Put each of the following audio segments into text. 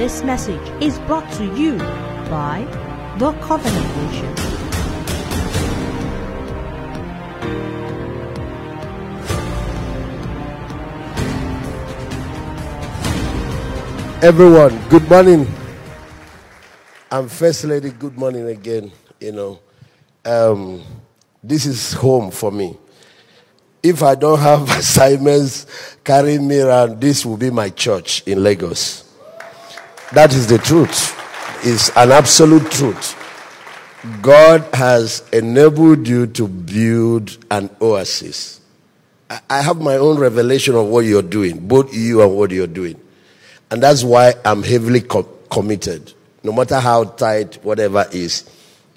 This message is brought to you by The Covenant Nation. Everyone, good morning. I'm First Lady, good morning again. You know, um, this is home for me. If I don't have assignments carrying me around, this will be my church in Lagos. That is the truth. It's an absolute truth. God has enabled you to build an oasis. I- have my own revelation of what you're doing, both you and what you're doing. And that's why I'm heavily co- committed. No matter how tight whatever is,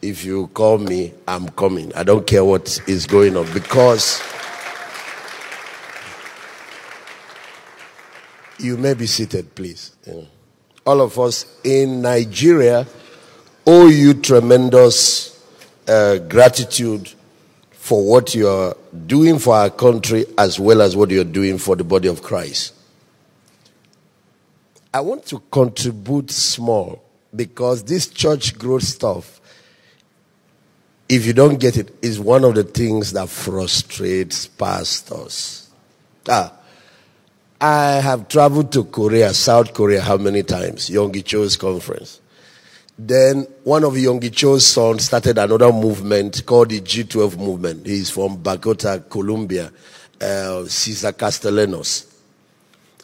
if you call me, I'm coming. I don't care what is going on because you may be seated, please. Know. All of us in Nigeria owe you tremendous uh, gratitude for what you're doing for our country as well as what you're doing for the body of Christ. I want to contribute small because this church growth stuff, if you don't get it, is one of the things that frustrates pastors. Ah, I have traveled to Korea, South Korea, how many times? Yonggi Cho's conference. Then one of Yonggi Cho's sons started another movement called the G12 movement. He's from Bogota, Colombia, uh, Cesar Castellanos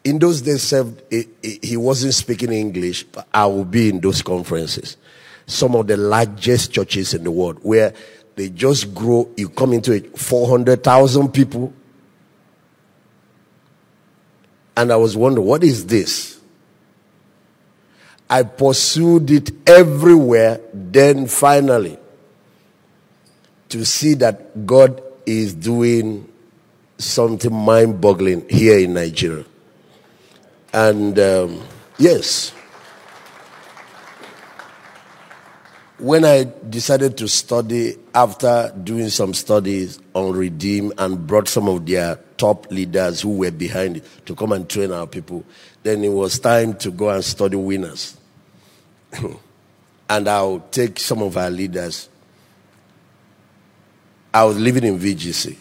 in those days, he, wasn't speaking English, but I will be in those conferences. Some of the largest churches in the world where they just grow, you come into it, 400,000 people. And I was wondering, what is this? I pursued it everywhere, then finally, to see that God is doing something mind boggling here in Nigeria. And um, yes, when I decided to study after doing some studies on Redeem and brought some of their top leaders who were behind it to come and train our people, then it was time to go and study winners. and I'll take some of our leaders. I was living in VGC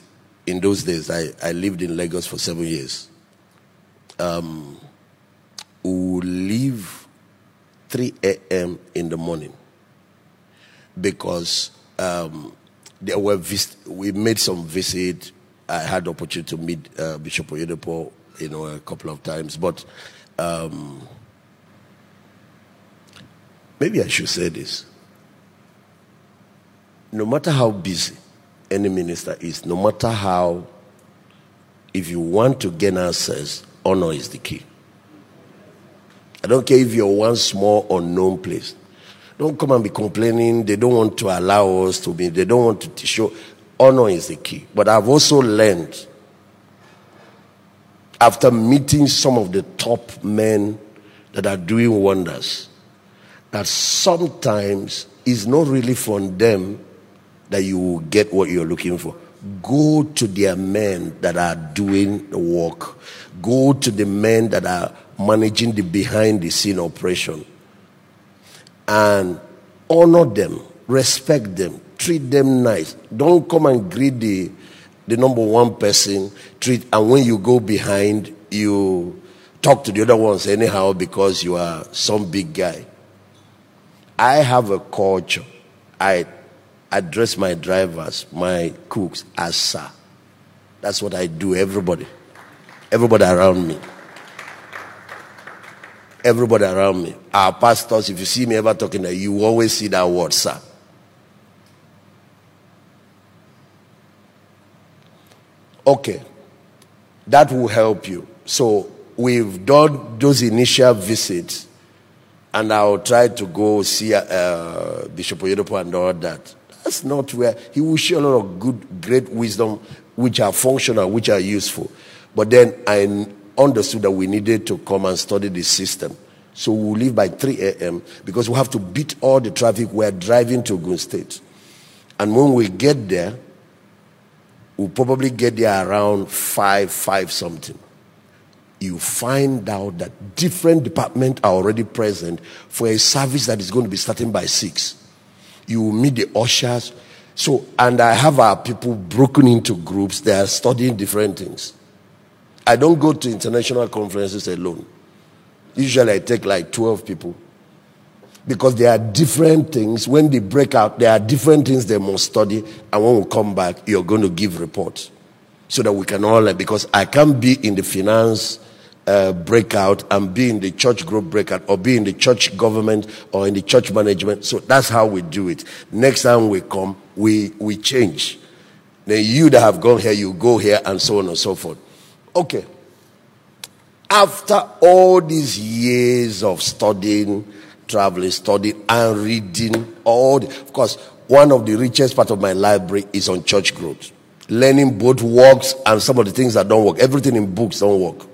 in those days. I, I lived in Lagos for seven years. Um, we leave 3 a.m. in the morning because um, there were vis- we made some visit. I had the opportunity to meet uh, Bishop Oyedepo, you know, a couple of times, but um, maybe I should say this. No matter how busy any minister is, no matter how, if you want to gain access, honor is the key. I don't care if you're one small unknown place. Don't come and be complaining. They don't want to allow us to be. They don't want to show. Honor is the key. But I've also learned after meeting some of the top men that are doing wonders that sometimes it's not really from them that you will get what you're looking for. Go to their men that are doing the work. Go to the men that are managing the behind the scene operation. And honor them, respect them, treat them nice. Don't come and greet the, the number one person. Treat and when you go behind, you talk to the other ones anyhow because you are some big guy. I have a culture. I address my drivers, my cooks as sir. That's what I do, everybody. Everybody around me. Everybody around me. Our pastors, if you see me ever talking, you always see that word, sir. Okay. That will help you. So we've done those initial visits and I'll try to go see uh, Bishop Oyedepo and all that. That's not where he will share a lot of good, great wisdom, which are functional, which are useful. But then I understood that we needed to come and study the system. So we'll leave by 3 a.m. because we have to beat all the traffic. We're driving to Ogun State. And when we get there, we'll probably get there around 5, 5 something. you find out that different departments are already present for a service that is going to be starting by six. You will meet the ushers. So, and I have our people broken into groups. They are studying different things. I don't go to international conferences alone. Usually I take like 12 people. Because there are different things. When they break out, there are different things they must study. And when we come back, you're going to give reports. So that we can all, because I can't be in the finance uh, breakout and be in the church group breakout or be in the church government or in the church management. So that's how we do it. Next time we come, we, we change. Then you that have gone here, you go here and so on and so forth. Okay. After all these years of studying, traveling, studying, and reading, all the, of course, one of the richest part of my library is on church growth. Learning both works and some of the things that don't work. Everything in books don't work.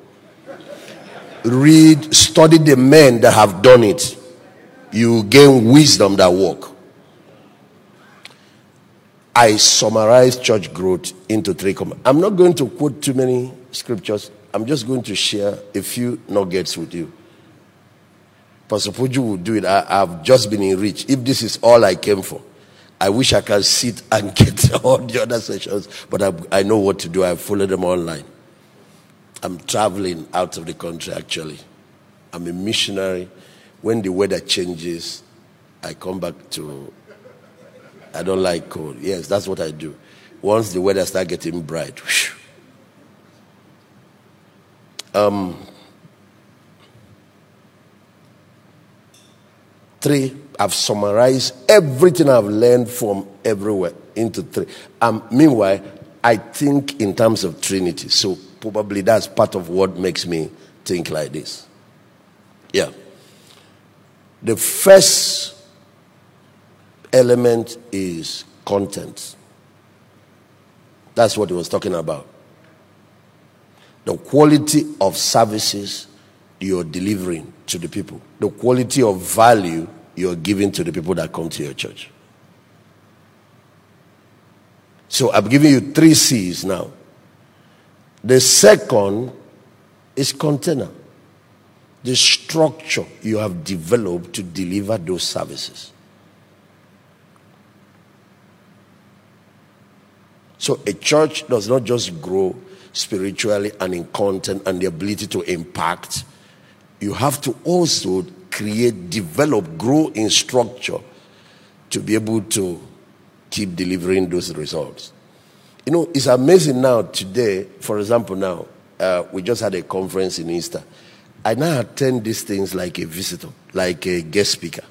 Read, study the men that have done it. You gain wisdom that work. I summarize church growth into three. I'm not going to quote too many scriptures. I'm just going to share a few nuggets with you. Pastor Poju will do it. I, have just been enriched. If this is all I came for, I wish I could sit and get all the other sessions, but I, I know what to do. I follow them online. I'm traveling out of the country actually. I'm a missionary. When the weather changes, I come back to. I don't like cold. Yes, that's what I do. Once the weather starts getting bright, um, three, I've summarized everything I've learned from everywhere into three. Um, meanwhile, I think in terms of Trinity. So probably that's part of what makes me think like this. Yeah. The first element is content. That's what he was talking about the quality of services you're delivering to the people, the quality of value you're giving to the people that come to your church. So I'm giving you three C's now. The second is container, the structure you have developed to deliver those services. So a church does not just grow spiritually and in content and the ability to impact, you have to also create, develop, grow in structure to be able to keep delivering those results. You know, it's amazing now today, for example, now, uh, we just had a conference in Easter. I now attend these things like a visitor, like a guest speaker.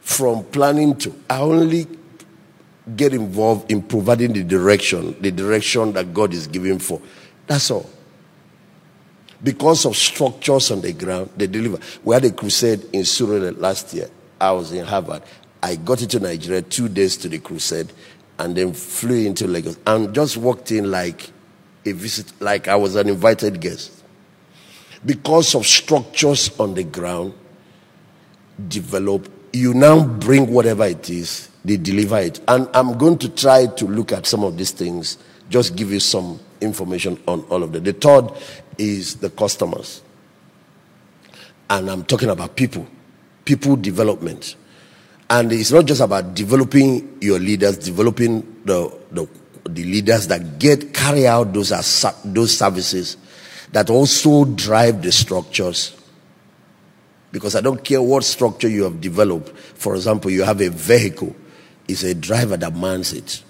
From planning to, I only get involved in providing the direction, the direction that God is giving for. That's all. Because of structures on the ground, they deliver. We had a crusade in Surulere last year. I was in Harvard. I got into Nigeria two days to the crusade and then flew into Lagos and just walked in like a visit, like I was an invited guest. Because of structures on the ground, develop, you now bring whatever it is they deliver it. And I'm going to try to look at some of these things, just give you some information on all of them. The third is the customers. And I'm talking about people, people development. And it's not just about developing your leaders, developing the, the, the leaders that get carry out those, those services that also drive the structures because I don't care what structure you have developed. For example, you have a vehicle it's a driver that mans it.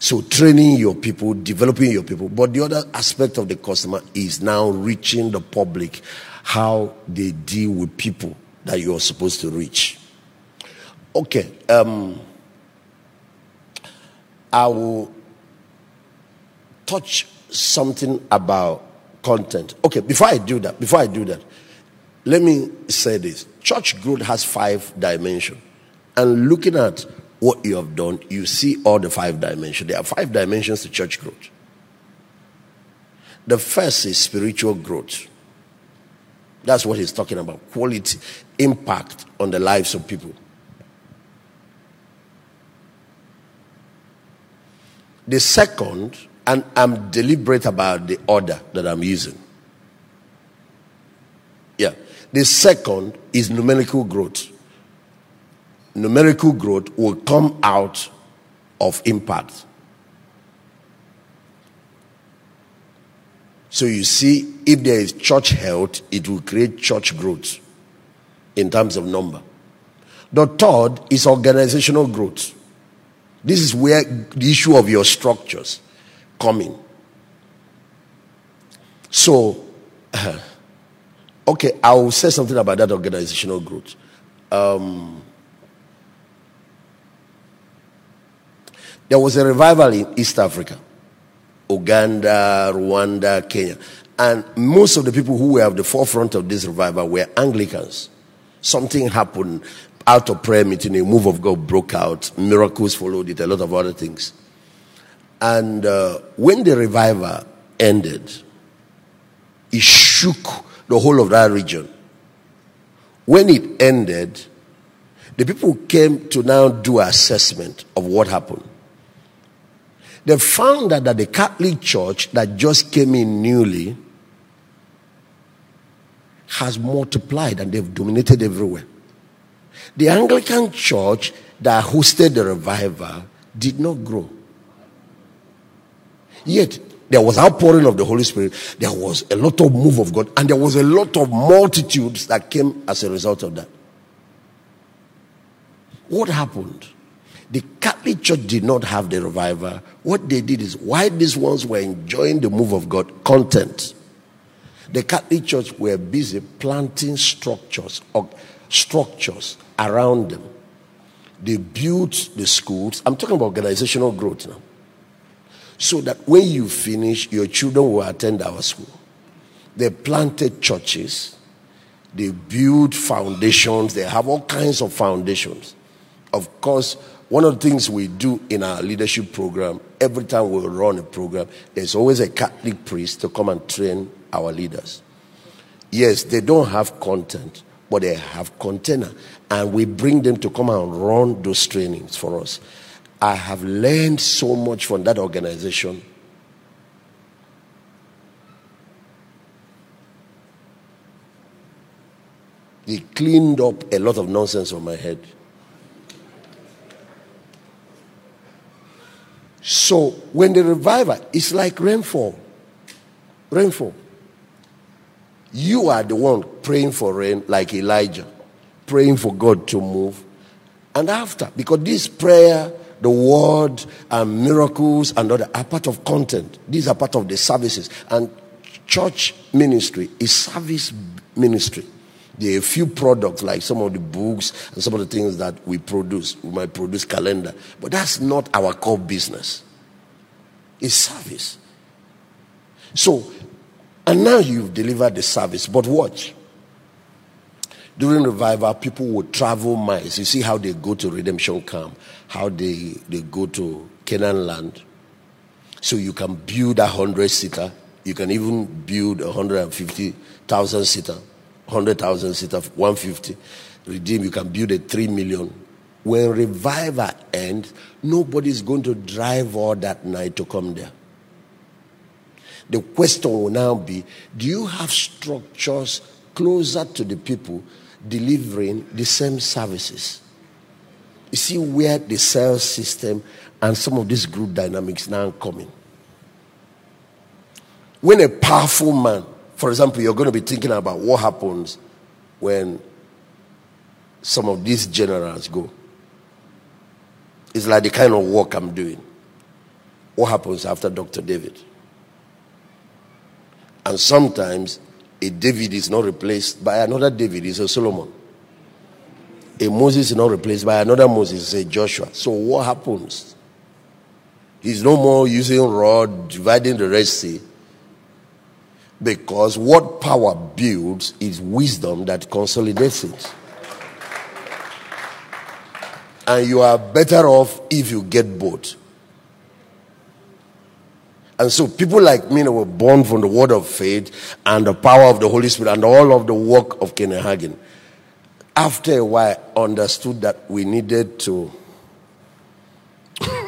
So training your people, developing your people. But the other aspect of the customer is now reaching the public, how they deal with people that you're supposed to reach. Okay. Um, I will touch something about content. Okay, before I do that, before I do that, let me say this. Church growth has five dimensions. And looking at what you have done, you see all the five dimensions. There are five dimensions to church growth. The first is spiritual growth. That's what he's talking about quality, impact on the lives of people. The second, And I'm deliberate about the order that I'm using. Yeah. The second is numerical growth. Numerical growth will come out of impact. So you see, if there is church health, it will create church growth in terms of number. The third is organizational growth. This is where the issue of your structures come in. So, okay, I will say something about that organizational growth. Um, there was a revival in East Africa Uganda, Rwanda, Kenya. And most of the people who were at the forefront of this revival were Anglicans. Something happened out of prayer meeting, a move of God broke out, miracles followed it, a lot of other things. And uh, when the revival ended, it shook the whole of that region. When it ended, the people came to now do assessment of what happened. They found that, the Catholic Church that just came in newly has multiplied and they've dominated everywhere. The Anglican Church that hosted the revival did not grow. Yet there was outpouring of the Holy Spirit, there was a lot of move of God, and there was a lot of multitudes that came as a result of that. What happened? The Catholic Church did not have the revival. What they did is, why these ones were enjoying the move of God, content. The Catholic Church were busy planting structures, or structures around them. They built the schools. I'm talking about organizational growth now. So that when you finish, your children will attend our school. They planted churches. They build foundations. They have all kinds of foundations. Of course, one of the things we do in our leadership program, every time we run a program, there's always a Catholic priest to come and train our leaders. Yes, they don't have content, but they have container. And we bring them to come and run those trainings for us. I have learned so much from that organization. They cleaned up a lot of nonsense on my head. So when the revival, it's like rainfall. Rainfall. You are the one praying for rain, like Elijah, praying for God to move. And after, because this prayer, the word, and miracles and other are part of content. These are part of the services. And church ministry is service ministry. There are a few products like some of the books and some of the things that we produce. We might produce calendar, but that's not our core business. It's service. So, and now you've delivered the service, but watch. During revival, people would travel miles. You see how they go to redemption camp, how they, they go to Canaan land. So you can build a hundred seater. You can even build a hundred and fifty thousand seater 100,000 seat of 150. Redeem, you can build a 3 million. When revival ends, nobody's going to drive all that night to come there. The question will now be do you have structures closer to the people delivering the same services? You see where the cell system and some of these group dynamics now coming. When a powerful man for example, you're going to be thinking about what happens when some of these generals go. It's like the kind of work I'm doing. What happens after Dr. David? And sometimes a David is not replaced by another David, it's a Solomon. A Moses is not replaced by another Moses, it's a Joshua. So what happens? He's no more using rod, dividing the Red Sea. Because what power builds is wisdom that consolidates it. And you are better off if you get both. And so people like me were born from the word of faith and the power of the Holy Spirit and all of the work of Kenneth Hagin. After a while, understood that we needed to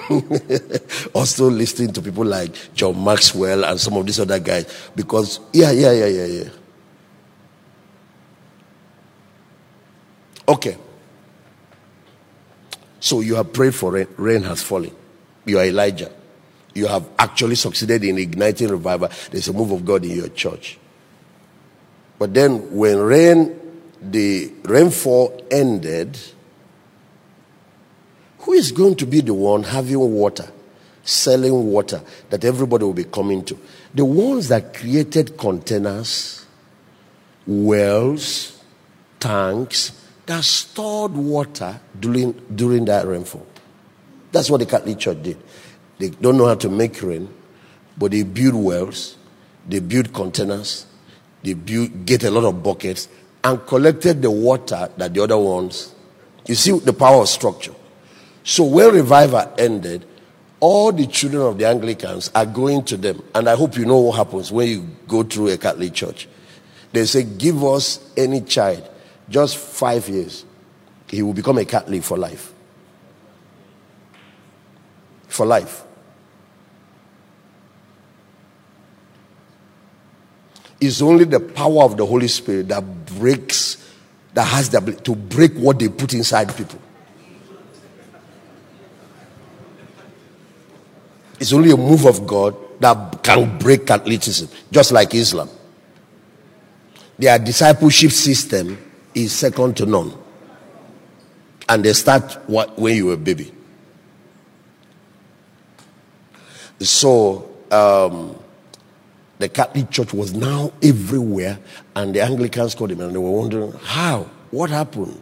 also listening to people like John Maxwell and some of these other guys because, yeah, yeah, yeah, yeah, yeah. Okay. So you have prayed for rain, rain has fallen. You are Elijah. You have actually succeeded in igniting revival. There's a move of God in your church. But then when rain, the rainfall ended, who is going to be the one having water, selling water that everybody will be coming to? The ones that created containers, wells, tanks that stored water during, during that rainfall. That's what the Catholic Church did. They don't know how to make rain, but they build wells, they build containers, they build, get a lot of buckets, and collected the water that the other ones. You see the power of structure. So when revival ended, all the children of the Anglicans are going to them. And I hope you know what happens when you go through a Catholic church. They say, Give us any child, just five years. He will become a Catholic for life. For life. It's only the power of the Holy Spirit that breaks, that has the ability to break what they put inside people. It's only a move of God that can break Catholicism, just like Islam. Their discipleship system is second to none. And they start what, when you were a baby. So, um, the Catholic Church was now everywhere, and the Anglicans called them, and they were wondering, how? What happened?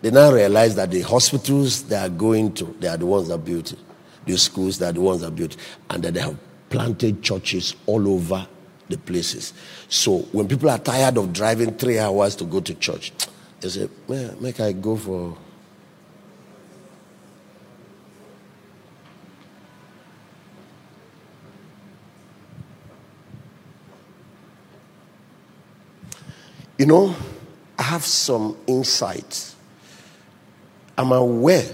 They now realize that the hospitals they are going to, they are the ones that built it. The schools, they are the ones that built. And that they have planted churches all over the places. So when people are tired of driving three hours to go to church, they say, Man, make I go for You know, I have some insights I'm aware,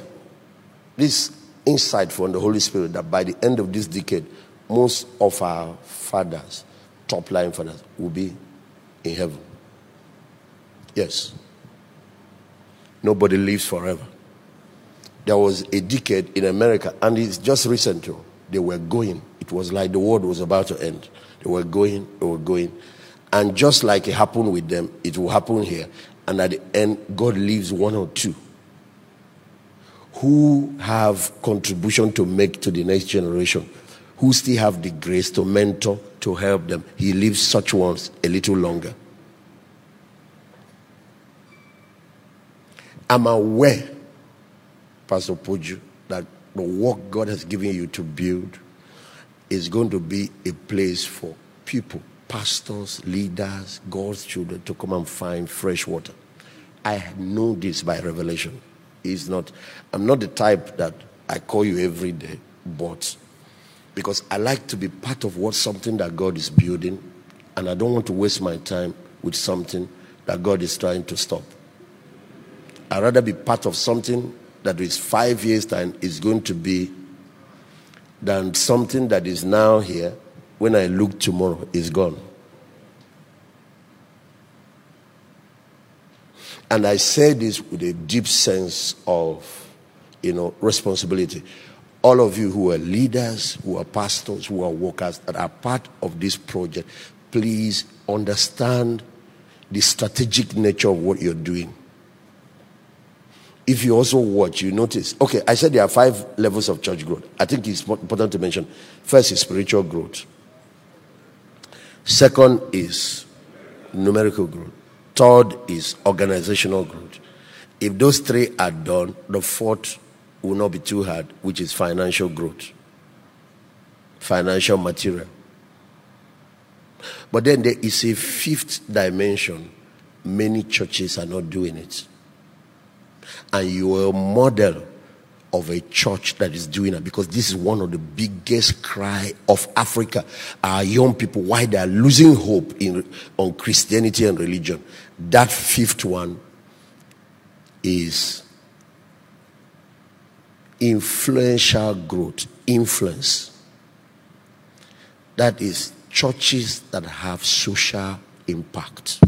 this insight from the Holy Spirit, that by the end of this decade, most of our fathers, top line fathers, will be in heaven. Yes. Nobody lives forever. There was a decade in America, and it's just recent, too. They were going. It was like the world was about to end. They were going, they were going. And just like it happened with them, it will happen here. And at the end, God leaves one or two who have contribution to make to the next generation, who still have the grace to mentor, to help them. He leaves such ones a little longer. I'm aware, Pastor Poju, that the work God has given you to build is going to be a place for people, pastors, leaders, God's children to come and find fresh water. I know this by revelation is not, I'm not the type that I call you every day, but because I like to be part of what something that God is building, and I don't want to waste my time with something that God is trying to stop. I'd rather be part of something that is five years' time is going to be than something that is now here when I look tomorrow is gone. And I say this with a deep sense of, you know, responsibility. All of you who are leaders, who are pastors, who are workers that are part of this project, please understand the strategic nature of what you're doing. If you also watch, you notice. Okay, I said there are five levels of church growth. I think it's important to mention. First is spiritual growth. Second is numerical growth. Third is organizational growth. If those three are done, the fourth will not be too hard, which is financial growth, financial material. But then there is a fifth dimension. Many churches are not doing it. And you are a model of a church that is doing it because this is one of the biggest cry of Africa. Our young people, why they are losing hope in, on Christianity and religion. That fifth one is influential growth, influence. That is churches that have social impact.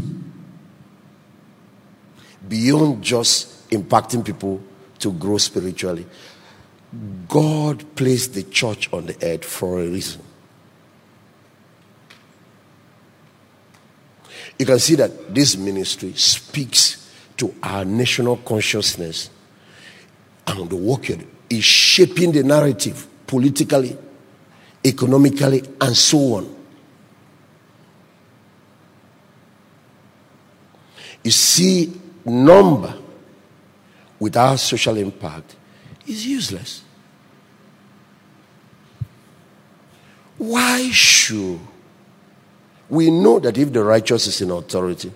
Beyond just impacting people to grow spiritually, God placed the church on the earth for a reason. You can see that this ministry speaks to our national consciousness and the work is shaping the narrative politically, economically, and so on. You see, number without social impact is useless. Why should we know that if the righteous is in authority,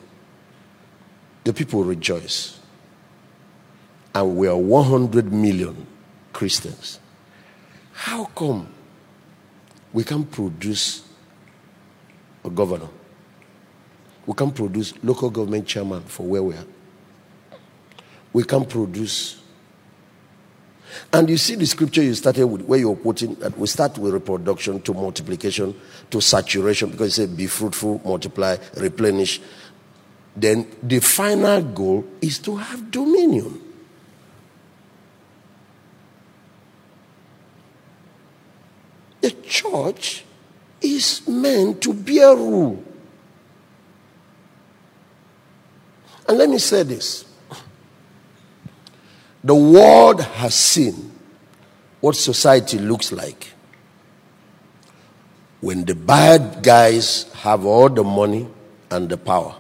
the people rejoice? And we are 100 million Christians. How come we can produce a governor? We can produce local government chairman for where we are. We can produce and you see the scripture you started with, where you're quoting that we start with reproduction to multiplication to saturation because it said be fruitful, multiply, replenish. Then the final goal is to have dominion. The church is meant to bear rule. And let me say this the world has seen what society looks like when the bad guys have all the money and the power.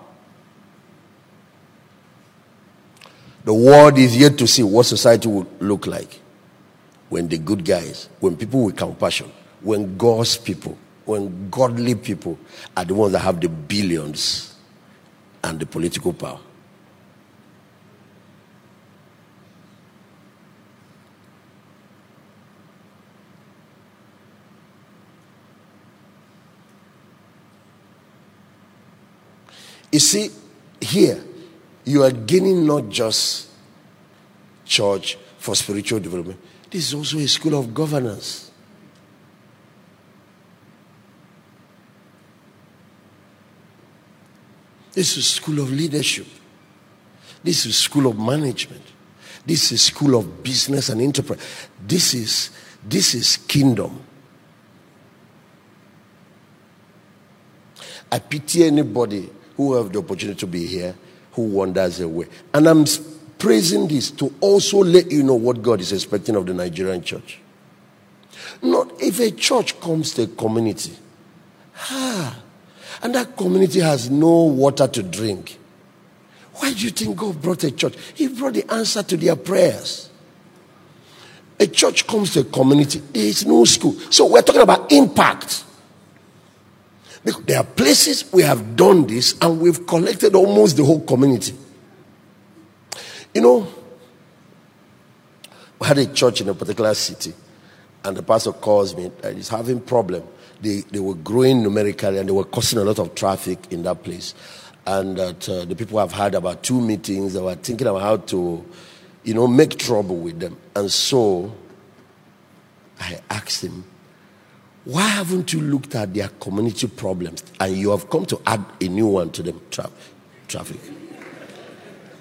The world is yet to see what society will look like when the good guys, when people with compassion, when God's people, when godly people are the ones that have the billions and the political power. You see, here, you are gaining not just church for spiritual development, this is also a school of governance. This is school of leadership. This is school of management. This is school of business and enterprise. This is this is kingdom. I pity anybody who have the opportunity to be here who wanders away. And I'm praising this to also let you know what God is expecting of the Nigerian church. Not if a church comes to a community, ah, and that community has no water to drink. Why do you think God brought a church? He brought the answer to their prayers. A church comes to a community, there is no school. So we're talking about impact. There are places we have done this and we've collected almost the whole community. You know, we had a church in a particular city, and the pastor calls me that he's having problem. They, they were growing numerically and they were causing a lot of traffic in that place. And that uh, the people have had about two meetings. They were thinking about how to, you know, make trouble with them. And so I asked him, why haven't you looked at their community problems and you have come to add a new one to them? Tra- traffic.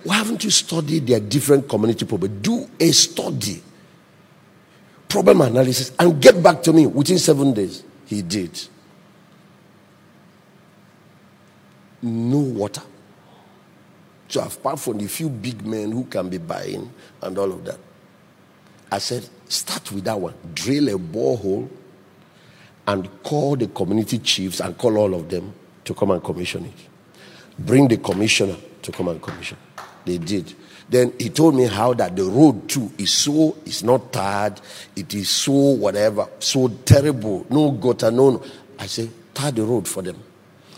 Why haven't you studied their different community problems? Do a study, problem analysis, and get back to me within seven days. He did. No water. So apart from the few big men who can be buying and all of that, I said, start with that one. Drill a borehole and call the community chiefs and call all of them to come and commission it. Bring the commissioner to come and commission. They did. Then he told me how that the road too is so it's not tarred, it is so whatever, so terrible, no gutter, no. no. I say tar the road for them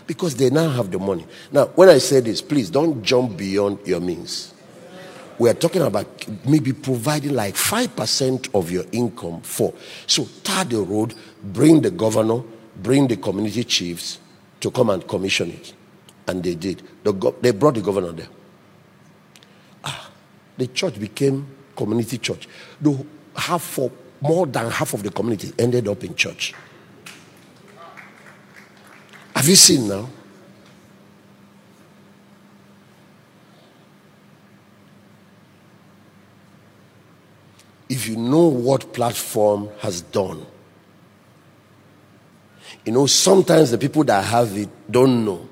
because they now have the money. Now, when I say this, please don't jump beyond your means. We are talking about maybe providing like five percent of your income for. So tar the road, bring the governor, bring the community chiefs to come and commission it. And they did. The they brought the governor there. Ah, the church became community church. The half for more than half of the community ended up in church. Have you seen now? If you know what platform has done, you know, sometimes the people that have it don't know.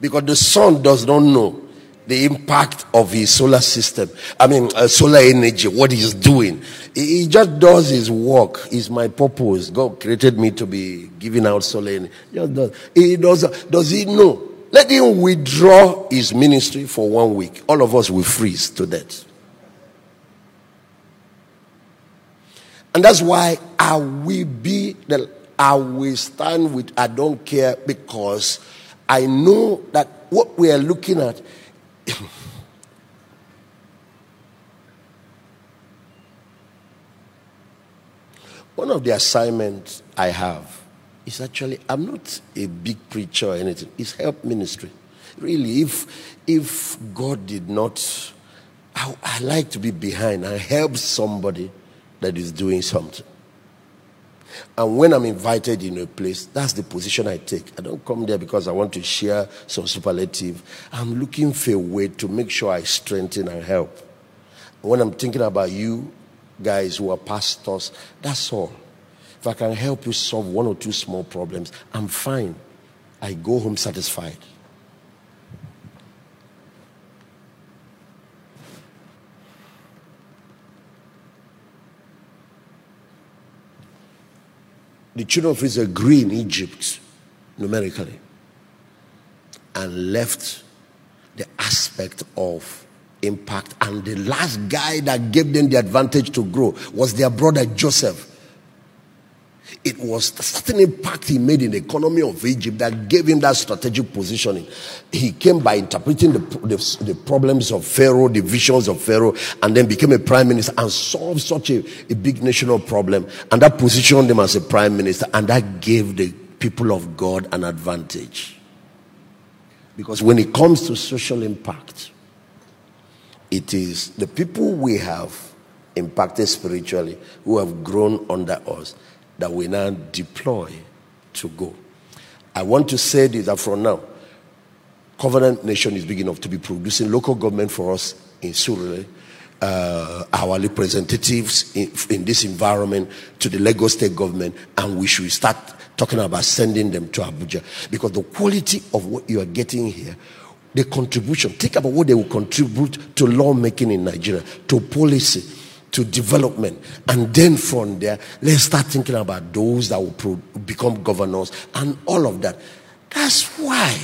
Because the sun does not know the impact of his solar system. I mean, uh, solar energy, what he's doing. He, just does his work. Is my purpose. God created me to be giving out solar energy. Just does. He does. Does he know? Let him withdraw his ministry for one week. All of us will freeze to death. And that's why I will be the I will stand with I don't care because I know that what we are looking at One of the assignments I have is actually I'm not a big preacher or anything. It's help ministry. Really, if if God did not, I, I like to be behind and help somebody that is doing something. And when I'm invited in a place, that's the position I take. I don't come there because I want to share some superlative. I'm looking for a way to make sure I strengthen and help. When I'm thinking about you guys who are pastors, that's all. If I can help you solve one or two small problems, I'm fine. I go home satisfied. The children of Israel grew in Egypt numerically and left the aspect of impact. And the last guy that gave them the advantage to grow was their brother Joseph. It was the certain impact he made in the economy of Egypt that gave him that strategic positioning. He came by interpreting the, the, the, problems of Pharaoh, the visions of Pharaoh, and then became a prime minister and solved such a, a big national problem. And that positioned him as a prime minister, and that gave the people of God an advantage. Because when it comes to social impact, it is the people we have impacted spiritually who have grown under us that we now deploy to go. I want to say this that from now, Covenant Nation is big enough to be producing local government for us in Surrey, uh, our representatives in, in, this environment to the Lagos state government, and we should start talking about sending them to Abuja because the quality of what you are getting here, the contribution, think about what they will contribute to lawmaking in Nigeria, to policy, to development. And then from there, let's start thinking about those that will pro- become governors and all of that. That's why.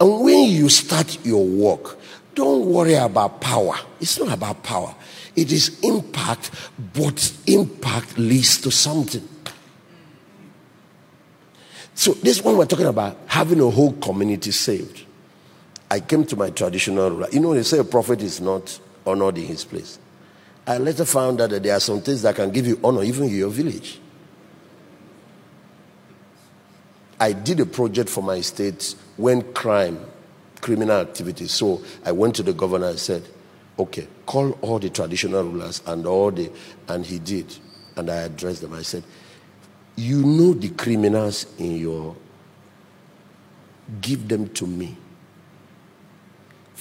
And when you start your work, don't worry about power. It's not about power, it is impact, but impact leads to something. So, this one we're talking about having a whole community saved. I came to my traditional ruler. You know, they say a prophet is not honored in his place. I later found out that there are some things that can give you honor even in your village. I did a project for my state when crime, criminal activity. So I went to the governor and said, okay, call all the traditional rulers and all the, and he did. And I addressed them. I said, you know the criminals in your, give them to me.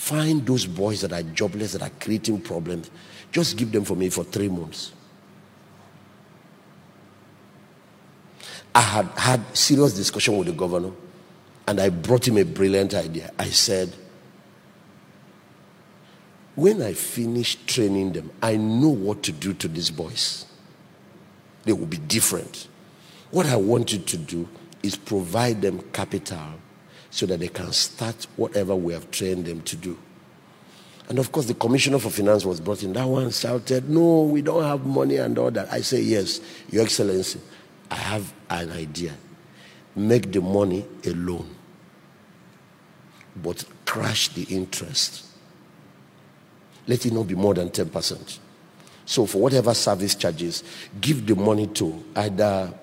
Find those boys that are jobless, that are creating problems. Just give them for me for three months. I had had serious discussion with the governor, and I brought him a brilliant idea. I said, when I finish training them, I know what to do to these boys. They will be different. What I want you to do is provide them capital so that they can start whatever we have trained them to do. And of course, the commissioner for finance was brought in. That one shouted, No, we don't have money and all that. I say, Yes, Your Excellency, I have an idea. Make the money a loan, but crash the interest. Let it not be more than 10%. So, for whatever service charges, give the money to either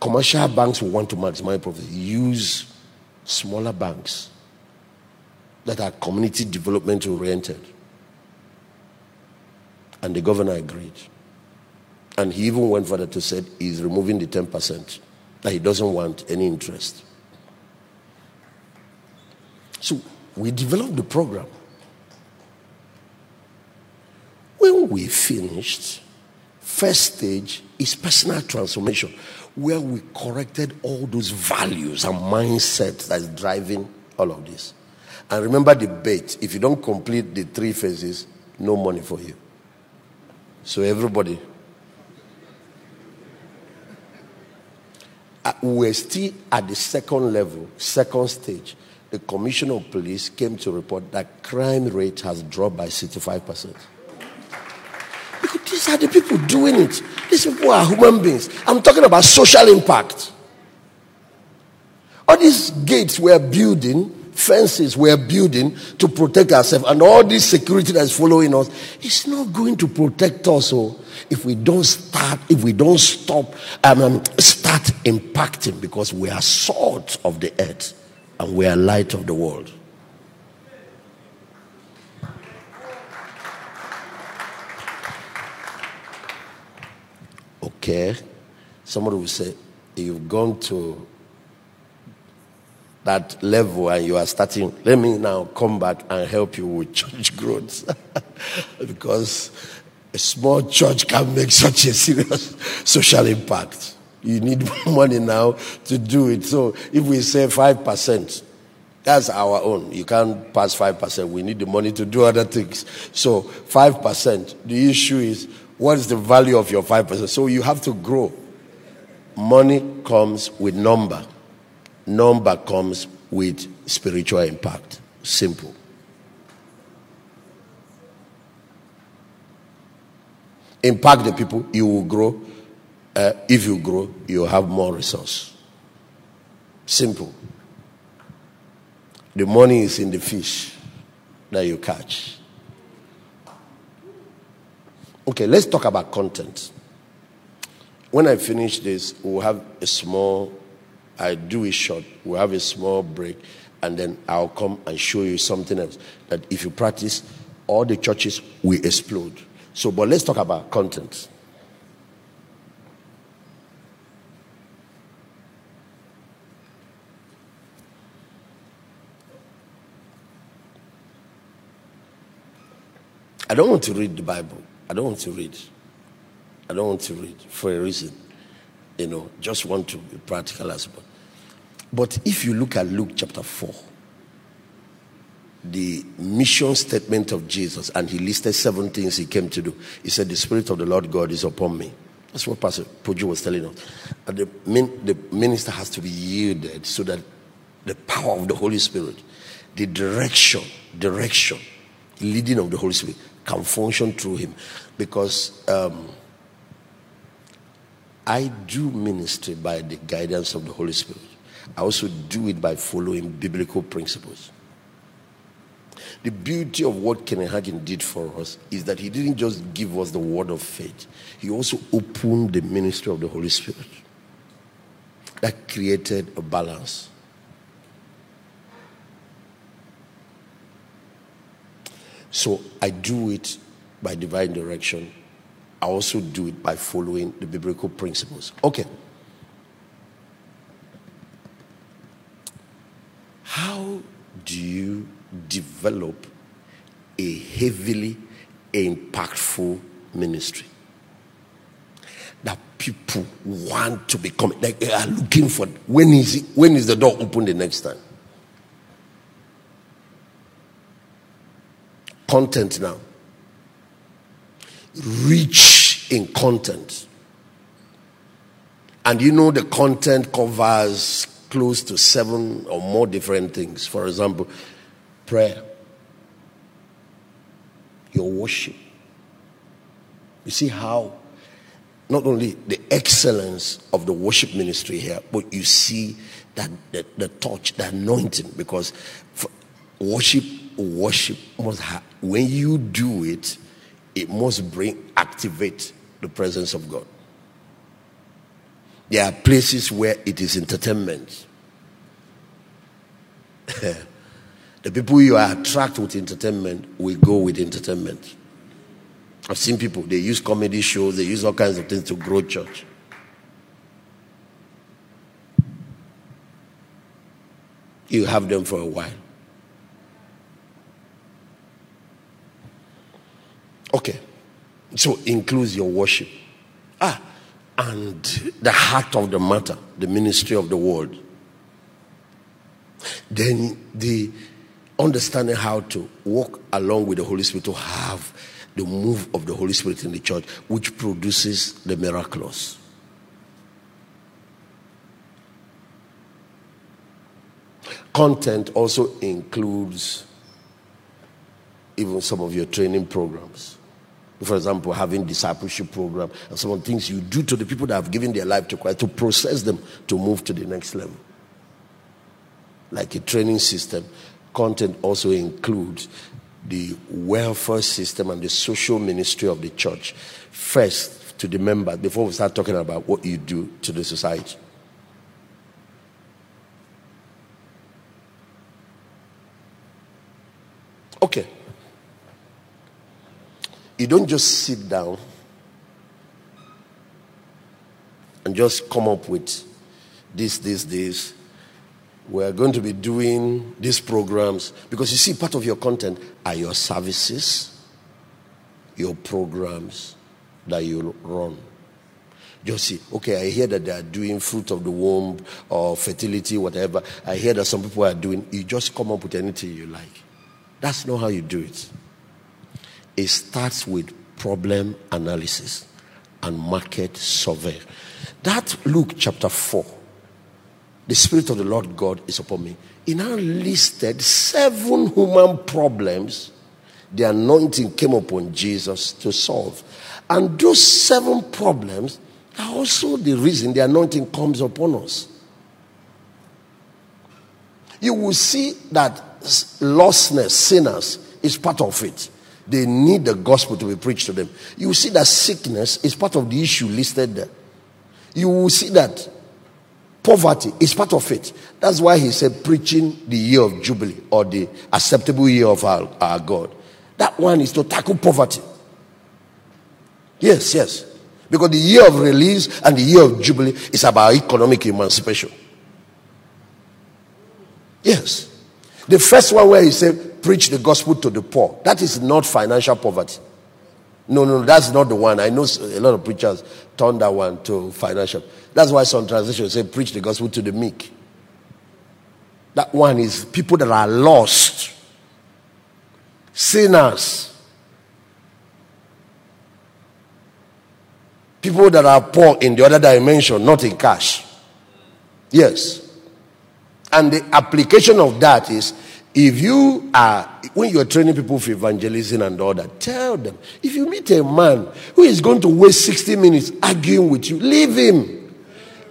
commercial banks who want to maximize profit, use smaller banks. that are community development oriented. And the governor agreed. And he even went further to say he's removing the 10%, that he doesn't want any interest. So we developed the program. When we finished, first stage is personal transformation, where we corrected all those values and mindsets that's driving all of this. And remember the bait if you don't complete the three phases, no money for you. So, everybody, uh, we're still at the second level, second stage. The commissioner of police came to report that crime rate has dropped by 65%. Because these are the people doing it. These people are human beings. I'm talking about social impact. All these gates we're building fences we're building to protect ourselves and all this security that's following us it's not going to protect us so oh, if we don't start if we don't stop um, um, start impacting because we are salt of the earth and we are light of the world okay somebody will say you've gone to that level and you are starting, let me now come back and help you with church growth. because a small church can make such a serious social impact. You need money now to do it. So if we say 5%, that's our own. You can't pass 5%. We need the money to do other things. So 5%. The issue is what is the value of your 5%? So you have to grow. Money comes with number number comes with spiritual impact. Simple. Impact the people, you will grow. Uh, if you grow, you have more resource. Simple. The money is in the fish that you catch. Okay, let's talk about content. When I finish this, we'll have a small I do it short. we'll have a small break, and then I'll come and show you something else that if you practice, all the churches will explode. So, but let's talk about content. I don't want to read the Bible. I don't want to read. I don't want to read for a reason. You know, just want to be practical as well. But if you look at Luke chapter 4, the mission statement of Jesus, and he listed seven things he came to do. He said, The Spirit of the Lord God is upon me. That's what Pastor Poju was telling us. And the, the minister has to be yielded so that the power of the Holy Spirit, the direction, direction, leading of the Holy Spirit can function through him. Because um, I do ministry by the guidance of the Holy Spirit. I also do it by following biblical principles. The beauty of what Kenneth Hagin did for us is that he didn't just give us the word of faith, he also opened the ministry of the Holy Spirit. That created a balance. So I do it by divine direction. I also do it by following the biblical principles. Okay. How do you develop a heavily impactful ministry? That people want to become, like they are looking for. When is it, when is the door open the next time? Content now. Rich in content. And you know the content covers close to seven or more different things. For example, prayer, your worship. You see how not only the excellence of the worship ministry here, but you see that the, the touch, the anointing, because worship, worship must have, when you do it, it must bring, activate the presence of God. There are places where it is entertainment. The people you are attract with entertainment will go with entertainment. I've seen people, they use comedy shows, they use all kinds of things to grow church. You have them for a while. Okay. So includes your worship. Ah, and the heart of the matter, the ministry of the word. Then the understanding how to walk along with the Holy Spirit to have the move of the Holy Spirit in the church, which produces the miracles. Content also includes even some of your training programs. For example, having discipleship program and some of the things you do to the people that have given their life to Christ to process them to move to the next level. Like a training system, content also includes the welfare system and the social ministry of the church. First, to the members, before we start talking about what you do to the society. Okay. You don't just sit down and just come up with this, this, this. We're going to be doing these programs because you see, part of your content are your services, your programs that you run. Just see, okay, I hear that they are doing fruit of the womb or fertility, whatever. I hear that some people are doing. You just come up with anything you like. That's not how you do it. It starts with problem analysis and market survey. That Luke chapter 4, the Spirit of the Lord God is upon me. He now listed seven human problems the anointing came upon Jesus to solve. And those seven problems are also the reason the anointing comes upon us. You will see that lostness, sinners, is part of it. They need the gospel to be preached to them. You see that sickness is part of the issue listed there. You will see that poverty is part of it. That's why he said preaching the year of Jubilee or the acceptable year of our, our God. That one is to tackle poverty. Yes, yes. Because the year of release and the year of Jubilee is about economic emancipation. Yes. The first one where he said, preach the gospel to the poor. That is not financial poverty. No, no, that's not the one. I know a lot of preachers turn that one to financial. That's why some translations say, preach the gospel to the meek. That one is people that are lost, sinners, people that are poor in the other dimension, not in cash. Yes. And the application of that is if you are, when you're training people for evangelism and all that, tell them if you meet a man who is going to waste 60 minutes arguing with you, leave him.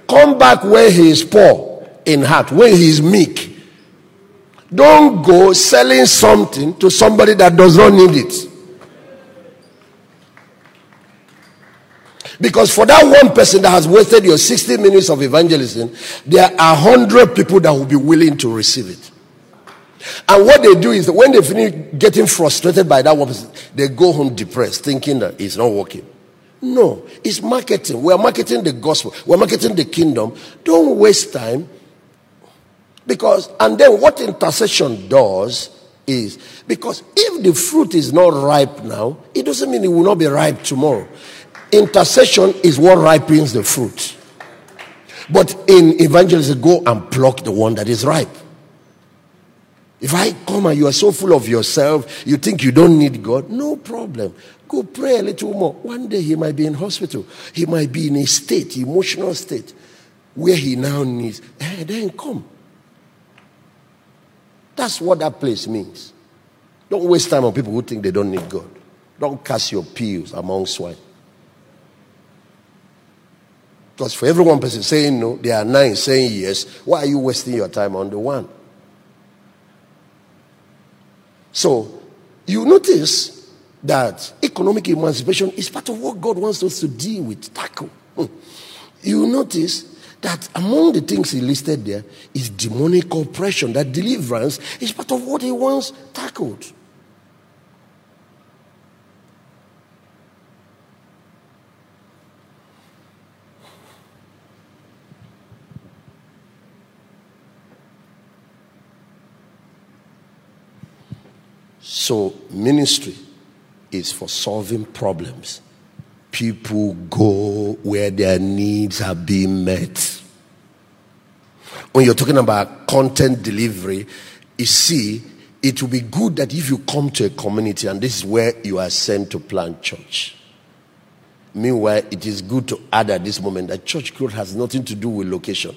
Come back where he is poor in heart, where he is meek. Don't go selling something to somebody that does not need it. Because for that one person that has wasted your 60 minutes of evangelism, there are 100 people that will be willing to receive it. And what they do is when they finish getting frustrated by that they go home depressed, thinking that it's not working. No, it's marketing. We're marketing the gospel, we're marketing the kingdom. Don't waste time. Because, and then what intercession does is because if the fruit is not ripe now, it doesn't mean it will not be ripe tomorrow. Intercession is what ripens the fruit. But in evangelism, go and pluck the one that is ripe. If I come and you are so full of yourself, you think you don't need God, no problem. Go pray a little more. One day he might be in hospital. He might be in a state, emotional state, where he now needs. Eh, then come. That's what that place means. Don't waste time on people who think they don't need God. Don't cast your pews among swine. Because for every one person saying no, there are nine saying yes. Why are you wasting your time on the one? So you notice that economic emancipation is part of what God wants us to deal with, tackle. Hmm. You notice that among the things he listed there is demonic oppression, that deliverance is part of what he wants tackled. So, ministry is for solving problems. People go where their needs are being met. When you're talking about content delivery, you see, it will be good that if you come to a community and this is where you are sent to plant church. Meanwhile, it is good to add at this moment that church growth has nothing to do with location.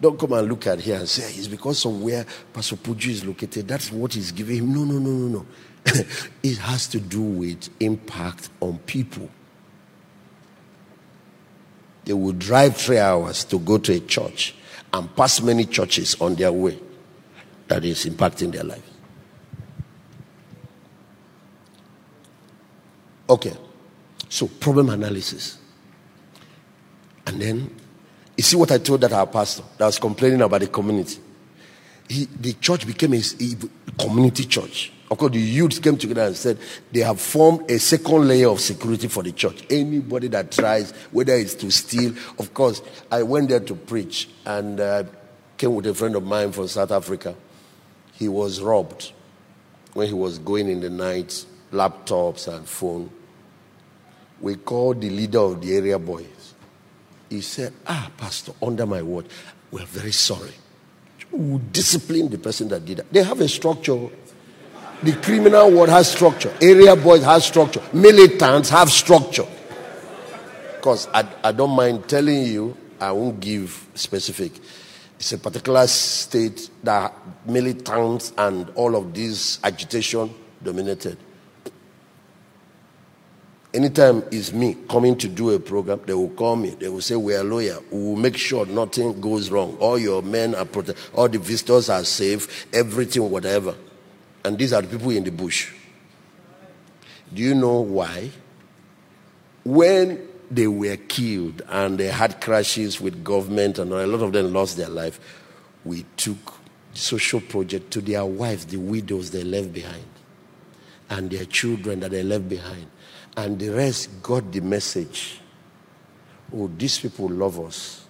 Don't come and look at here and say it's because of where Pastor Poju is located. That's what he's giving him. No, no, no, no, no. it has to do with impact on people. They will drive three hours to go to a church and pass many churches on their way that is impacting their life. Okay, so problem analysis. And then, you see what I told that our pastor that was complaining about the community? He, the church became a, a community church. Of course, the youths came together and said they have formed a second layer of security for the church. Anybody that tries, whether it's to steal, of course, I went there to preach and uh, came with a friend of mine from South Africa. He was robbed when he was going in the night, laptops and phone. We called the leader of the area boys. He said, Ah, Pastor, under my word, we're very sorry. We discipline the person that did that. They have a structure the criminal world has structure. Area boys have structure. Militants have structure. Because I, I don't mind telling you, I won't give specific. It's a particular state that militants and all of this agitation dominated. Anytime it's me coming to do a program, they will call me. They will say, We are lawyer. We will make sure nothing goes wrong. All your men are protected. All the visitors are safe. Everything, whatever. And these are the people in the bush. Do you know why? When they were killed and they had crashes with government and a lot of them lost their life, we took social project to their wives, the widows they left behind, and their children that they left behind. And the rest got the message. Oh, these people love us.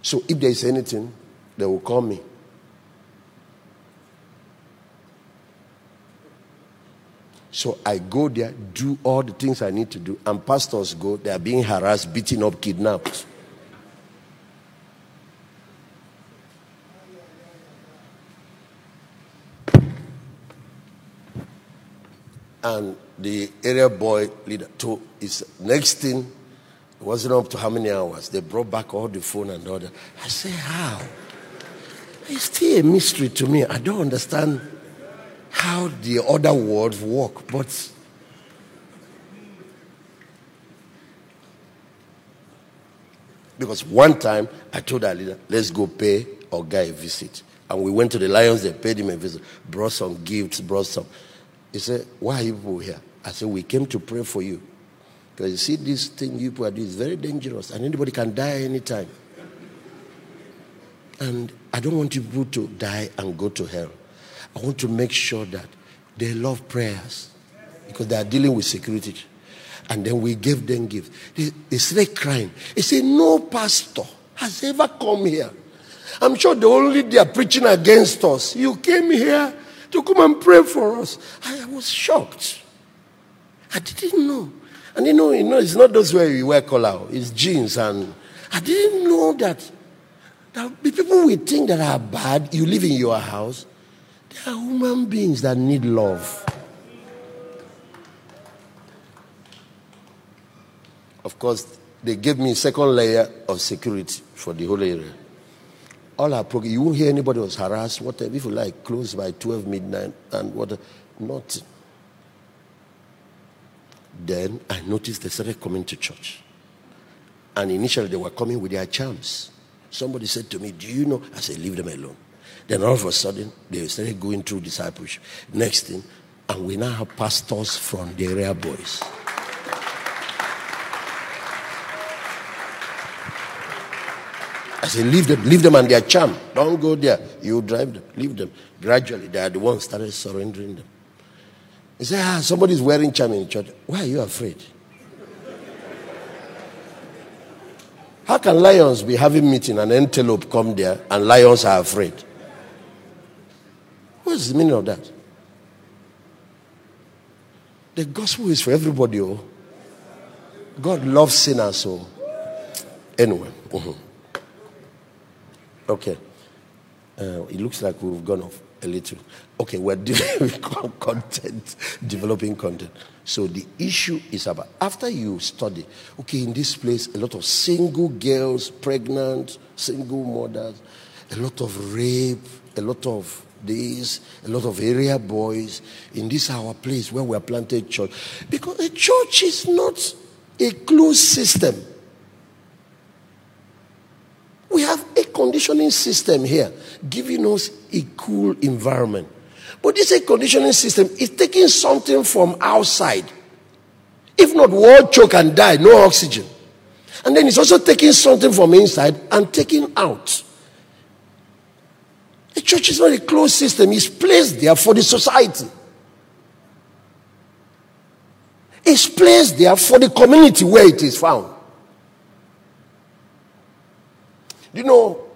So if there is anything, they will call me. So I go there, do all the things I need to do, and pastors go, they are being harassed, beaten up, kidnapped. And the area boy leader told his next thing, it wasn't up to how many hours. They brought back all the phone and all that. I say How? It's still a mystery to me. I don't understand how the other words work, but because one time I told our leader, let's go pay our guy a visit. And we went to the Lions, they paid him a visit, brought some gifts, brought some. He said, Why are you people here? I said, We came to pray for you. Because you see, this thing you people are doing is very dangerous, and anybody can die anytime. And I don't want you people to die and go to hell. I want to make sure that they love prayers because they are dealing with security. And then we gave them gifts. They, they started crying. They said, No pastor has ever come here. I'm sure the only they are preaching against us. You came here to come and pray for us. I was shocked. I didn't know. And you know, you know, it's not those where you wear collar, oh. it's jeans. And I didn't know that, that the people we think that are bad, you live in your house, they are human beings that need love. Of course, they gave me a second layer of security for the whole area. All our program, you won't hear anybody was harassed, whatever. If you like, close by 12 midnight and what, not. Then I noticed they started coming to church. And initially they were coming with their charms. Somebody said to me, Do you know? I said, Leave them alone. Then all of a sudden, they started going through discipleship. Next thing, and we now have pastors from the area boys. I say, leave them, leave them and their charm. Don't go there. You drive them, leave them. Gradually, they are the ones started surrendering them. He said, ah, somebody's wearing charm in church. Why are you afraid? How can lions be having meeting and an antelope come there and lions are afraid? What's the meaning of that? The gospel is for everybody. Oh. God loves sinners. So, oh. anyway. Mm-hmm. Okay. Uh, it looks like we've gone off a little. Okay, we're with content, developing content. So the issue is about after you study, okay, in this place, a lot of single girls, pregnant, single mothers, a lot of rape, a lot of this, a lot of area boys in this our place where we are planted church. Because a church is not a closed system. We have a conditioning system here giving us a cool environment. But this air conditioning system is taking something from outside. If not, we'll choke and die, no oxygen. And then it's also taking something from inside and taking out. The church is not a closed system, it's placed there for the society. It's placed there for the community where it is found. You know,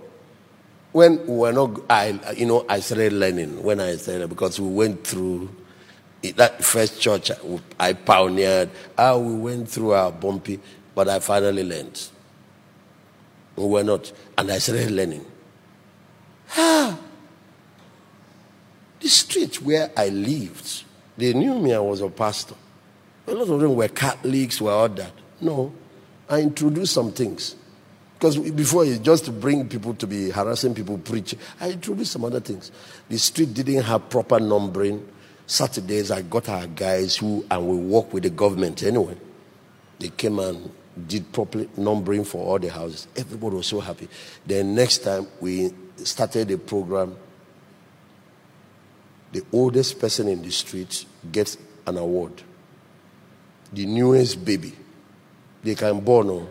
when we were not, I, you know, I started learning when I started because we went through that first church I pioneered. Ah, we went through our bumpy, but I finally learned. We were not, and I started learning. Ah, the street where I lived, they knew me. I was a pastor. A lot of them were Catholics, were all that. No, I introduced some things. Because before it's just to bring people to be harassing people, preach. I introduced some other things. The street didn't have proper numbering. Saturdays, I got our guys who, and we work with the government anyway. They came and did proper numbering for all the houses. Everybody was so happy. Then next time we started a program. The oldest person in the street gets an award. The newest baby. They can born oh.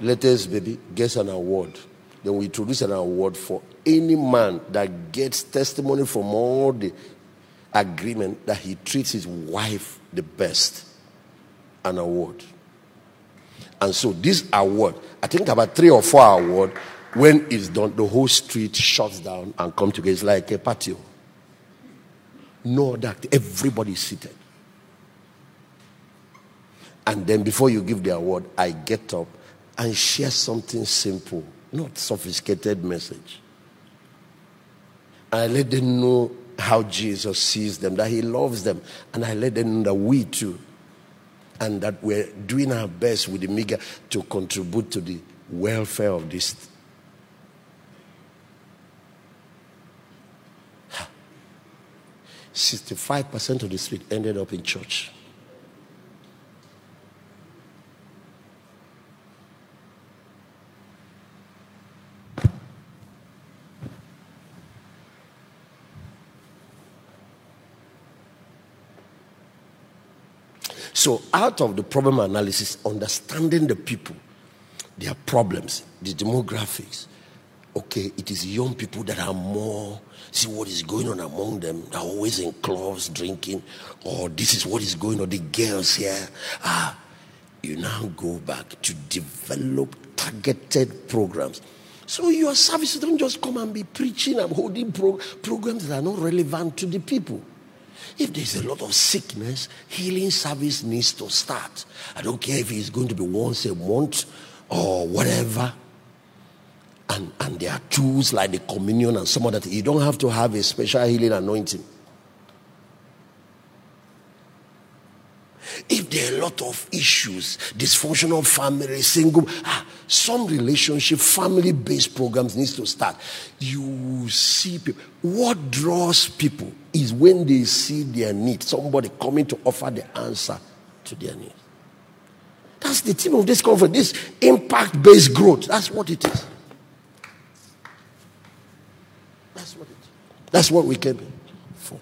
On latest baby gets an award. Then we introduce an award for any man that gets testimony from all the agreement that he treats his wife the best. An award. And so this award, I think about three or four award, when it's done, the whole street shuts down and come together. It's like a patio. No that everybody is seated. And then before you give the award, I get up and share something simple, not sophisticated message. I let them know how Jesus sees them, that He loves them, and I let them know that we too, and that we're doing our best with the meager to contribute to the welfare of this. 65% of the street ended up in church. So, out of the problem analysis, understanding the people, their problems, the demographics. Okay, it is young people that are more, see what is going on among them, they're always in clubs drinking, or this is what is going on, the girls here. Ah, you now go back to develop targeted programs. So your services don't just come and be preaching and holding pro- programs that are not relevant to the people. If there's a lot of sickness, healing service needs to start. I don't care if it's going to be once a month or whatever. And, and there are tools like the communion and some of that. You don't have to have a special healing anointing. If there are a lot of issues, dysfunctional family, single, ah, some relationship, family based programs needs to start. You see people. What draws people is when they see their need, somebody coming to offer the answer to their need. That's the theme of this conference, this impact based growth. That's what it is. That's what it is. That's what we came here for.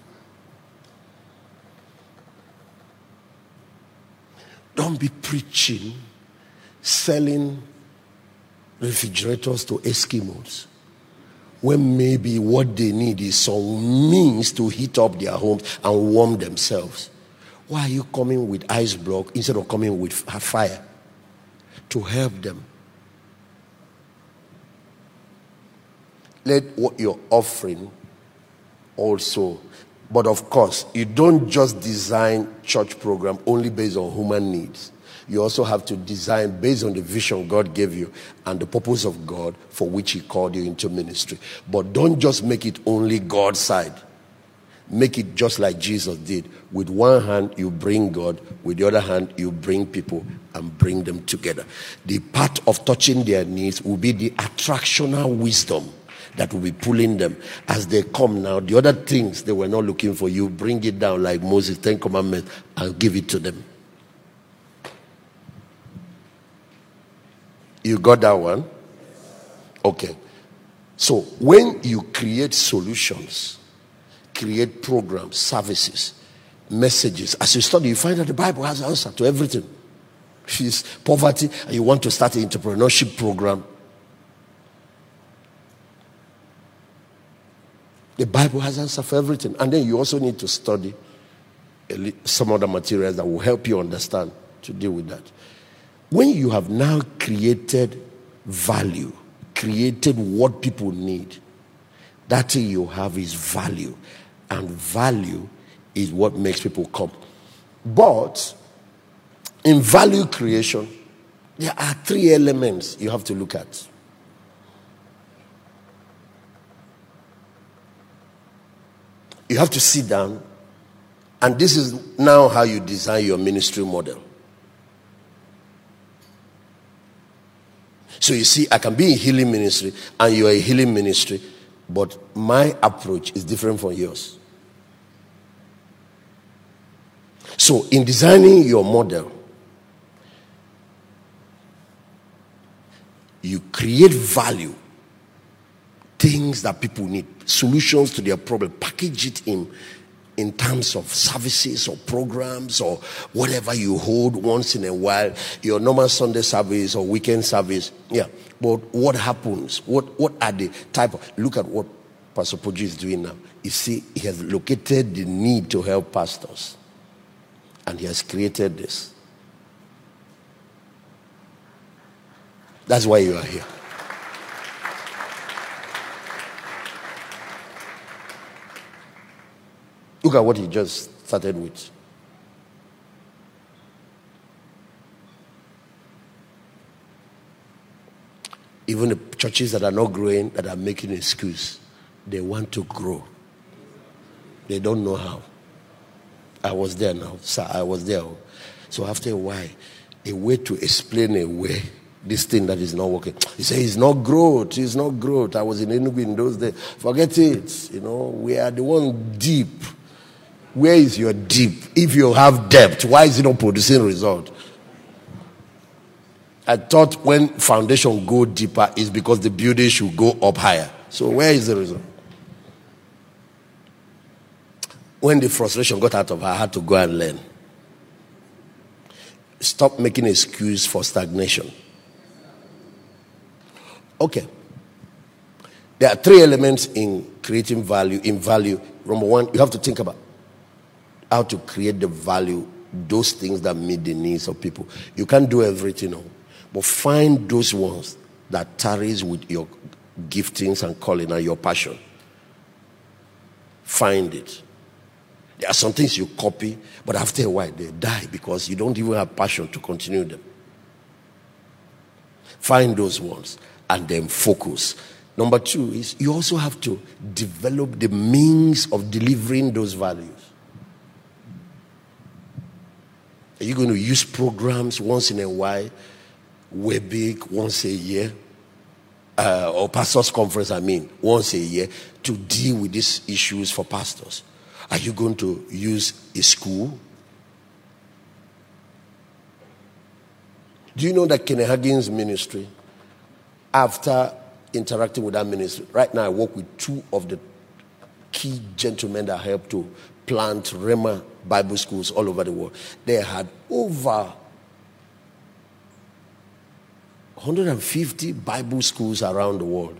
Don't be preaching, selling refrigerators to Eskimos when maybe what they need is some means to heat up their homes and warm themselves. Why are you coming with ice block instead of coming with a fire to help them? Let what you're offering also, but of course, you don't just design church program only based on human needs you also have to design based on the vision God gave you and the purpose of God for which He called you into ministry. But don't just make it only God's side. Make it just like Jesus did. With one hand, you bring God, with the other hand, you bring people and bring them together. The part of touching their needs will be the attractional wisdom that will be pulling them as they come now. The other things they were not looking for, you bring it down like Moses, Ten Commandments, and give it to them. You got that one? Okay. So when you create solutions, create programs, services, messages, as you study, you find that the Bible has an answer to everything. If it's poverty and you want to start an entrepreneurship program, the Bible has answer for everything. And then you also need to study some other materials that will help you understand to deal with that. When you have now created value, created what people need, that thing you have is value. And value is what makes people come. But in value creation, there are three elements you have to look at. You have to sit down, and this is now how you design your ministry model. So you see, I can be in healing ministry and you are a healing ministry, but my approach is different from yours. So in designing your model, you create value, things that people need, solutions to their problem, package it in in terms of services or programs or whatever you hold once in a while, your normal Sunday service or weekend service. Yeah. But what happens? What what are the type of look at what Pastor Poju is doing now? You see, he has located the need to help pastors. And he has created this. That's why you are here. Look at what he just started with. Even the churches that are not growing, that are making excuse, they want to grow. They don't know how. I was there now, sir. I was there. Oh. So after a while, a way to explain away this thing that is not working. He said, It's not growth. It's not growth. I was in Enugu in those days. Forget it. You know, we are the one deep. Where is your deep? If you have depth, why is it not producing result? I thought when foundation go deeper is because the building should go up higher. So where is the result? When the frustration got out of her, I had to go and learn. Stop making excuse for stagnation. Okay. There are three elements in creating value. In value, number one, you have to think about how to create the value, those things that meet the needs of people. You can't do everything, no, but find those ones that tarries with your giftings and calling and your passion. Find it. There are some things you copy, but after a while they die because you don't even have passion to continue them. Find those ones and then focus. Number two is you also have to develop the means of delivering those values. Are you going to use programs once in a while, big once a year, uh, or pastors' conference, I mean, once a year, to deal with these issues for pastors? Are you going to use a school? Do you know that Kenny Hagin's ministry, after interacting with that ministry, right now I work with two of the key gentlemen that helped to plant Rhema Bible schools all over the world. They had over 150 Bible schools around the world.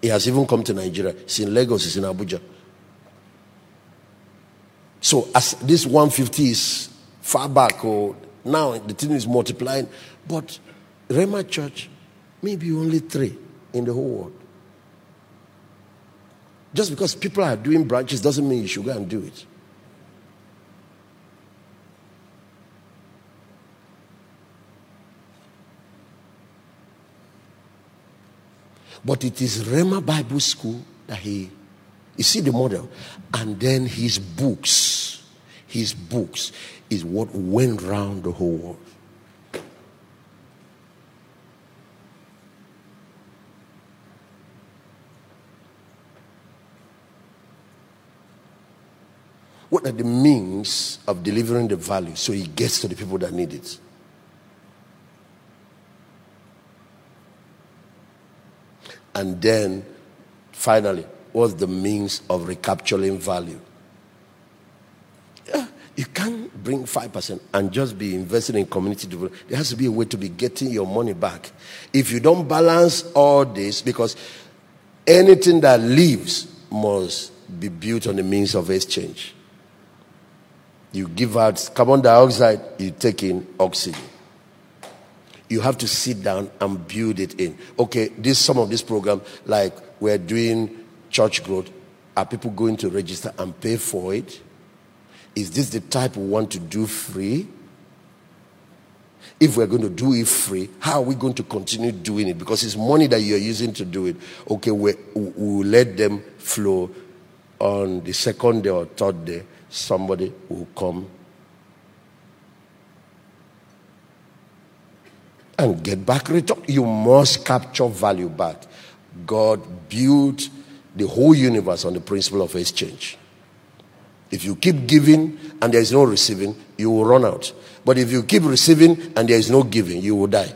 He has even come to Nigeria. It's in Lagos, it's in Abuja. So as this 150 is far back, or now the thing is multiplying, but Rhema Church, maybe only three in the whole world. Just because people are doing branches doesn't mean you should go and do it. But it is Rhema Bible School that he, you see the model, and then his books, his books is what went round the whole world. What are the means of delivering the value so it gets to the people that need it? And then, finally, what's the means of recapturing value? Yeah, you can't bring 5% and just be investing in community development. There has to be a way to be getting your money back. If you don't balance all this, because anything that lives must be built on the means of exchange. You give out carbon dioxide, you take in oxygen you have to sit down and build it in. Okay, this some of this program, like we're doing church growth, are people going to register and pay for it? Is this the type we want to do free? If we're going to do it free, how are we going to continue doing it? Because it's money that you're using to do it. Okay, we will let them flow on the second day or third day. Somebody will come and get back return. You must capture value back. God built the whole universe on the principle of exchange. If you keep giving and there is no receiving, you will run out. But if you keep receiving and there is no giving, you will die.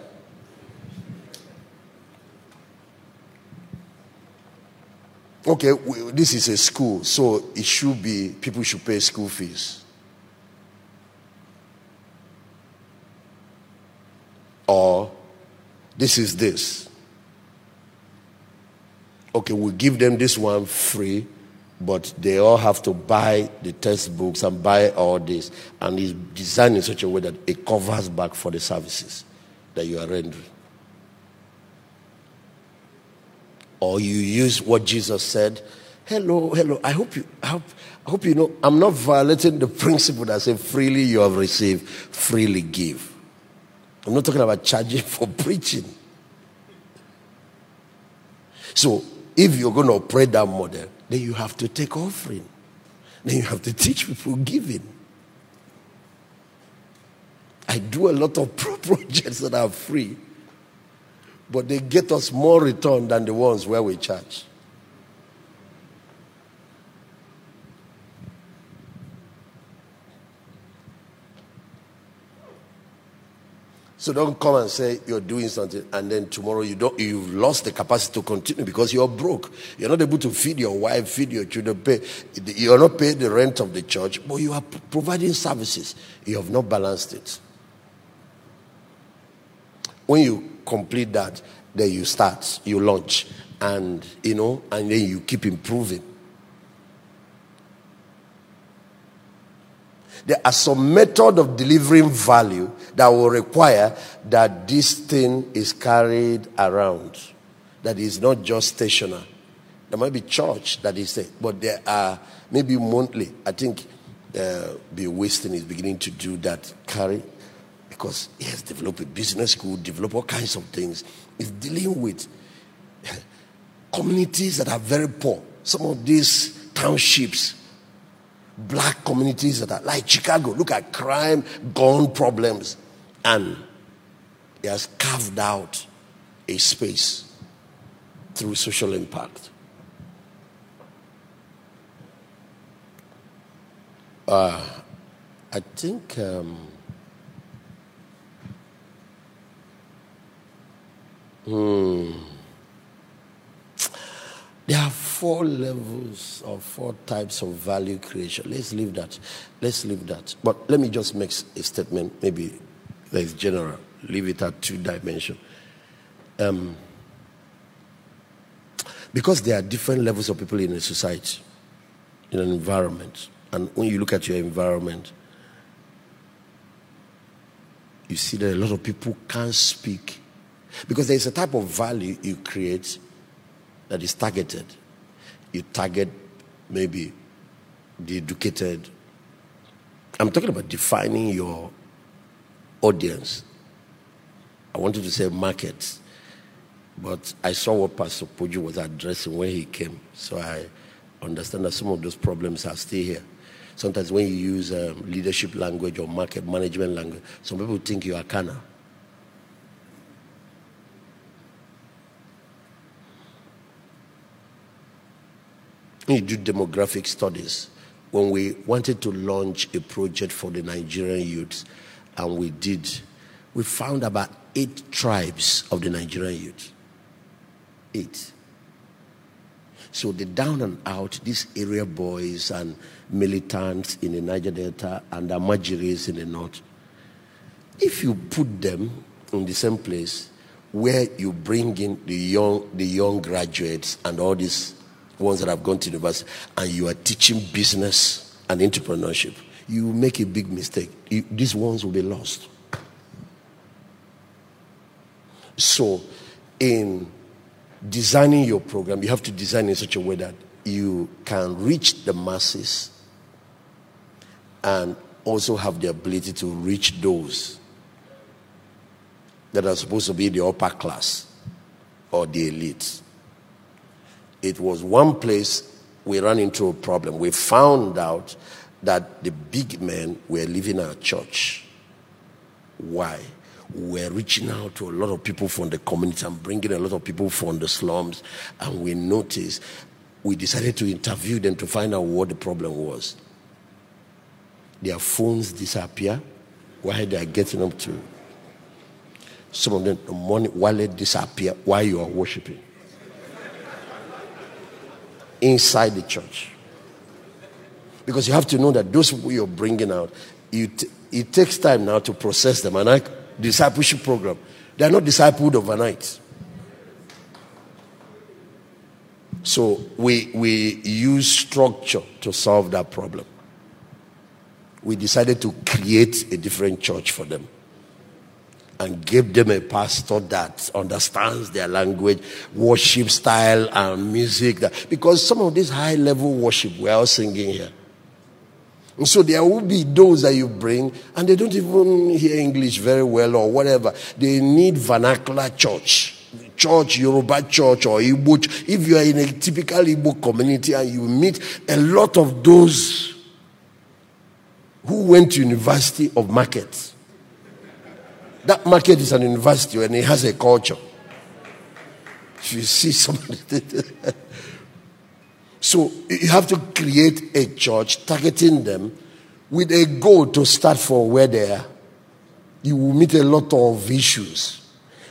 Okay, this is a school, so it should be people should pay school fees. Or this is this. Okay, we give them this one free, but they all have to buy the textbooks and buy all this. And it's designed in such a way that it covers back for the services that you are rendering. Or you use what Jesus said. Hello, hello. I hope you I hope, I hope you know I'm not violating the principle that says freely you have received, freely give. I'm not talking about charging for preaching. So, if you're going to operate that model, then you have to take offering. Then you have to teach people giving. I do a lot of projects that are free, but they get us more return than the ones where we charge. So don't come and say you're doing something and then tomorrow you don't you've lost the capacity to continue because you're broke. You're not able to feed your wife, feed your children, pay you're not paying the rent of the church, but you are providing services. You have not balanced it. When you complete that, then you start, you launch, and you know, and then you keep improving. There are some method of delivering value that will require that this thing is carried around, that is not just stationary. There might be church that is there, but there are maybe monthly. I think uh, Bill Winston is beginning to do that carry because he has developed a business school, developed all kinds of things. He's dealing with communities that are very poor. Some of these townships black communities that are like Chicago. Look at crime, gun problems. And he has carved out a space through social impact. Uh, I think um, hmm, there are four levels or four types of value creation. Let's leave that. Let's leave that. But let me just make a statement, maybe that is general. Leave it at two dimension. um, because there are different levels of people in a society, in an environment. And when you look at your environment, you see that a lot of people can't speak because there is a type of value you create that is targeted. You target maybe the educated. I'm talking about defining your audience. I wanted to say markets, but I saw what Pastor Poju was addressing when he came, so I understand that some of those problems are still here. Sometimes when you use um, leadership language or market management language, some people think you are carnal. You do demographic studies, when we wanted to launch a project for the Nigerian youths, and we did, we found about eight tribes of the Nigerian youth. Eight. So the down and out, these area boys and militants in the Niger Delta and the Almajiris in the north, if you put them in the same place where you bring in the young, the young graduates and all these ones that have gone to university, and you are teaching business and entrepreneurship, you make a big mistake. You, these ones will be lost. So, in designing your program, you have to design in such a way that you can reach the masses and also have the ability to reach those that are supposed to be the upper class or the elite. It was one place we ran into a problem. We found out that the big men were leaving our church. Why? We're reaching out to a lot of people from the community and bringing a lot of people from the slums. And we noticed, we decided to interview them to find out what the problem was. Their phones disappear while they are getting up to. Some of them, the money wallet disappear while you are worshiping inside the church. Because you have to know that those people you're bringing out, it takes time now to process them. And I, discipleship program, they are not discipled overnight. So we, we use structure to solve that problem. We decided to create a different church for them and give them a pastor that understands their language, worship style, and music. That, because some of this high level worship we're all singing here. And so there will be those that you bring, and they don't even hear English very well or whatever. They need vernacular church. Church, Yoruba church, or Igbo. If you are in a typical Igbo community and you meet a lot of those who went to University of Markets, that market is an university and it has a culture. If you see somebody. so you have to create a church targeting them with a goal to start for where they are. You will meet a lot of issues.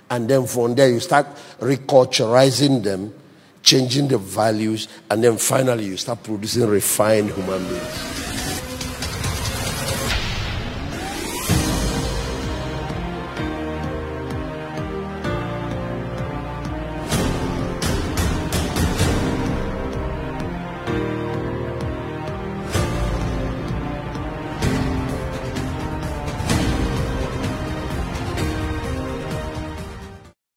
And then from there, you start reculturizing them, changing the values, and then finally, you start producing refined human beings.